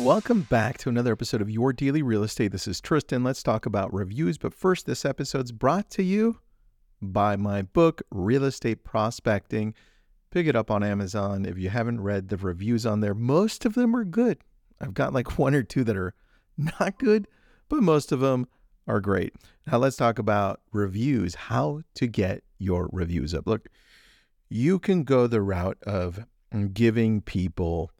Welcome back to another episode of Your Daily Real Estate. This is Tristan. Let's talk about reviews. But first, this episode's brought to you by my book, Real Estate Prospecting. Pick it up on Amazon. If you haven't read the reviews on there, most of them are good. I've got like one or two that are not good, but most of them are great. Now, let's talk about reviews, how to get your reviews up. Look, you can go the route of giving people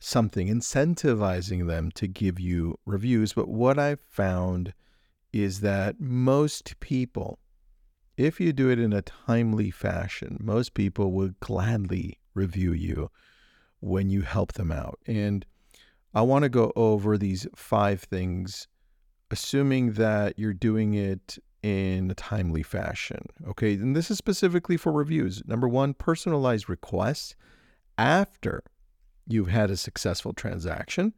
something, incentivizing them to give you reviews. But what I've found is that most people, if you do it in a timely fashion, most people would gladly review you when you help them out. And I want to go over these five things, assuming that you're doing it in a timely fashion. Okay. And this is specifically for reviews. Number one, personalized requests after you've had a successful transaction,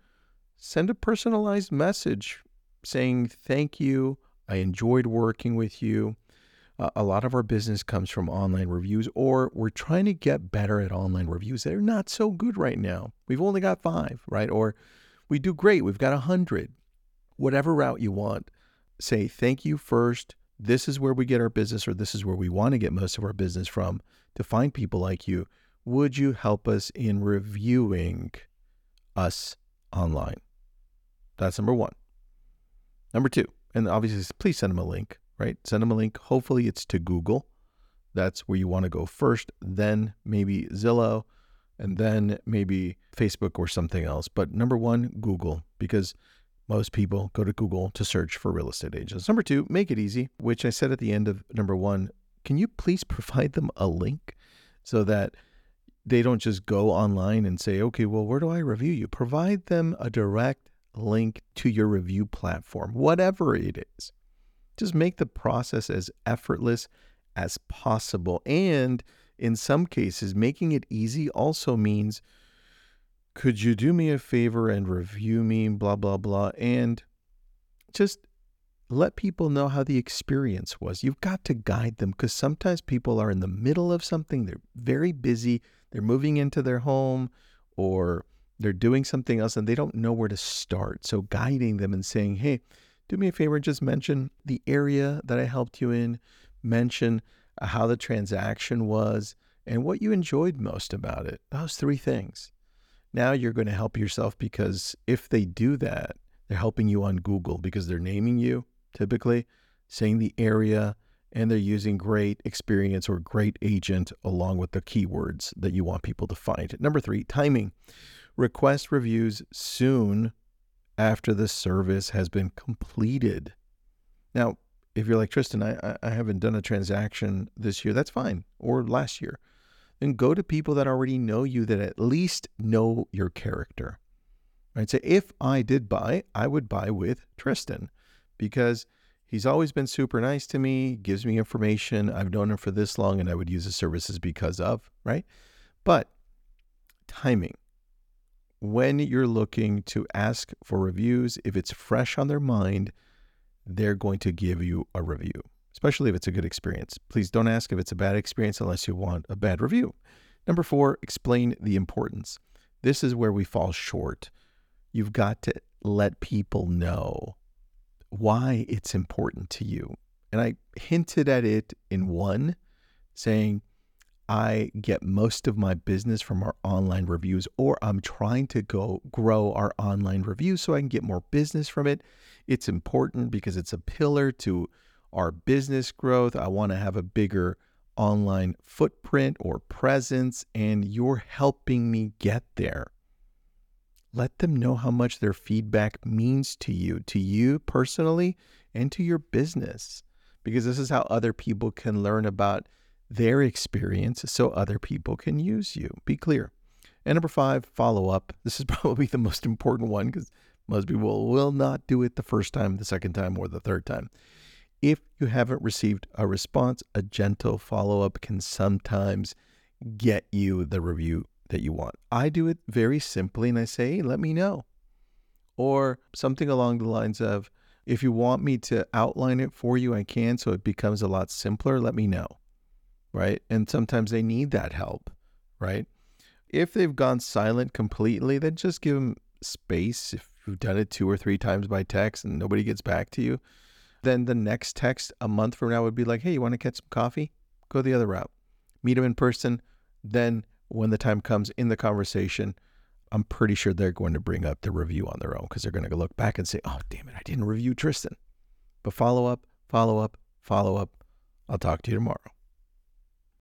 send a personalized message saying, Thank you. I enjoyed working with you. Uh, a lot of our business comes from online reviews, or we're trying to get better at online reviews. They're not so good right now. We've only got five, right? Or we do great. We've got a hundred. Whatever route you want, say thank you first. This is where we get our business, or this is where we want to get most of our business from to find people like you would you help us in reviewing us online? That's number one. Number two, and obviously, please send them a link, right? Send them a link. Hopefully, it's to Google. That's where you want to go first, then maybe Zillow, and then maybe Facebook or something else. But number one, Google, because most people go to Google to search for real estate agents. Number two, make it easy, which I said at the end of number one. Can you please provide them a link so that they don't just go online and say, okay, well, where do I review you? Provide them a direct link to your review platform, whatever it is. Just make the process as effortless as possible. And in some cases, making it easy also means could you do me a favor and review me, blah, blah, blah. And just let people know how the experience was. You've got to guide them because sometimes people are in the middle of something, they're very busy, they're moving into their home or they're doing something else and they don't know where to start. So guiding them and saying, hey, do me a favor just mention the area that I helped you in, mention how the transaction was, and what you enjoyed most about it. Those three things. Now you're going to help yourself because if they do that, they're helping you on Google because they're naming you typically, saying the area, and they're using great experience or great agent along with the keywords that you want people to find. Number three, timing. Request reviews soon after the service has been completed. Now, if you're like Tristan, I, I haven't done a transaction this year, that's fine, or last year. Then go to people that already know you, that at least know your character. Right? So if I did buy, I would buy with Tristan because he's always been super nice to me, gives me information. I've known him for this long and I would use his services because of, right? But timing. When you're looking to ask for reviews, if it's fresh on their mind, they're going to give you a review, especially if it's a good experience. Please don't ask if it's a bad experience unless you want a bad review. Number four, explain the importance. This is where we fall short. You've got to let people know why it's important to you. And I hinted at it in one, saying, I get most of my business from our online reviews, or I'm trying to go grow our online reviews so I can get more business from it. It's important because it's a pillar to our business growth. I want to have a bigger online footprint or presence, and you're helping me get there let them know how much their feedback means to you, to you personally, and to your business, because this is how other people can learn about their experience so other people can use you. Be clear. And number five, follow up. This is probably the most important one because most people will not do it the first time, the second time, or the third time. If you haven't received a response, a gentle follow up can sometimes get you the review that you want. I do it very simply and I say, hey, let me know. Or something along the lines of, if you want me to outline it for you, I can so it becomes a lot simpler, let me know. Right. And sometimes they need that help. Right. If they've gone silent completely, then just give them space, if you've done it two or three times by text and nobody gets back to you, then the next text a month from now would be like, hey, you want to catch some coffee? Go the other route. Meet them in person. Then, when the time comes in the conversation, I'm pretty sure they're going to bring up the review on their own because they're going to look back and say, oh, damn it, I didn't review Tristan. But follow up, follow up, follow up. I'll talk to you tomorrow.